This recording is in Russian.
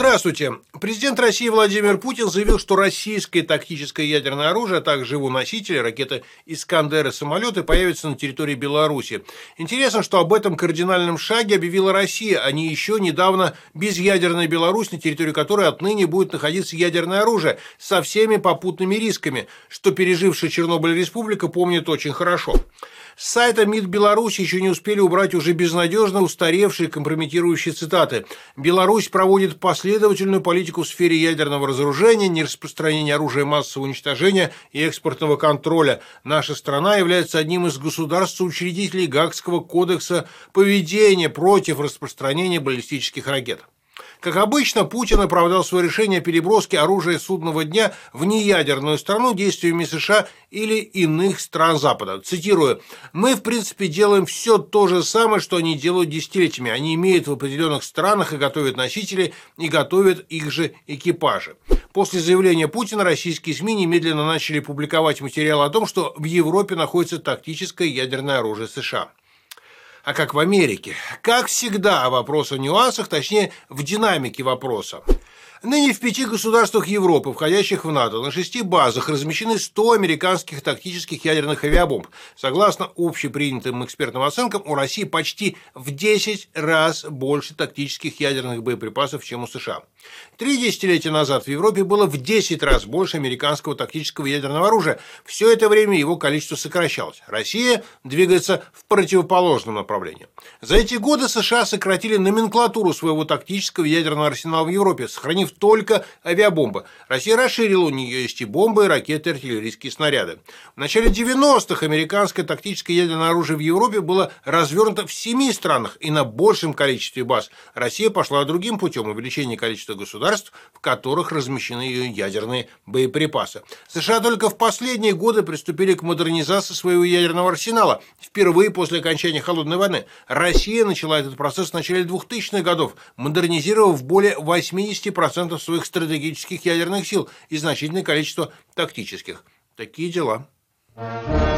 Здравствуйте. Президент России Владимир Путин заявил, что российское тактическое ядерное оружие, а также его носители, ракеты «Искандер» и самолеты появятся на территории Беларуси. Интересно, что об этом кардинальном шаге объявила Россия, а не еще недавно безъядерная Беларусь, на территории которой отныне будет находиться ядерное оружие со всеми попутными рисками, что пережившая Чернобыль республика помнит очень хорошо. С сайта МИД Беларуси еще не успели убрать уже безнадежно устаревшие компрометирующие цитаты. Беларусь проводит последовательную политику в сфере ядерного разоружения, нераспространения оружия массового уничтожения и экспортного контроля. Наша страна является одним из государств-учредителей Гаагского кодекса поведения против распространения баллистических ракет. Как обычно, Путин оправдал свое решение о переброске оружия судного дня в неядерную страну действиями США или иных стран Запада. Цитирую, «Мы, в принципе, делаем все то же самое, что они делают десятилетиями. Они имеют в определенных странах и готовят носители, и готовят их же экипажи». После заявления Путина российские СМИ немедленно начали публиковать материал о том, что в Европе находится тактическое ядерное оружие США а как в Америке. Как всегда, вопрос о нюансах, точнее, в динамике вопроса. Ныне в пяти государствах Европы, входящих в НАТО, на шести базах размещены 100 американских тактических ядерных авиабомб. Согласно общепринятым экспертным оценкам, у России почти в 10 раз больше тактических ядерных боеприпасов, чем у США. Три десятилетия назад в Европе было в 10 раз больше американского тактического ядерного оружия. Все это время его количество сокращалось. Россия двигается в противоположном направлении. За эти годы США сократили номенклатуру своего тактического ядерного арсенала в Европе, сохранив только авиабомбы. Россия расширила, у нее есть и бомбы, и ракеты, и артиллерийские снаряды. В начале 90-х американское тактическое ядерное оружие в Европе было развернуто в семи странах и на большем количестве баз. Россия пошла другим путем увеличения количества государств, в которых размещены ее ядерные боеприпасы. США только в последние годы приступили к модернизации своего ядерного арсенала. Впервые после окончания Холодной войны Россия начала этот процесс в начале 2000-х годов, модернизировав более 80% 10% своих стратегических ядерных сил и значительное количество тактических. Такие дела. Thank you.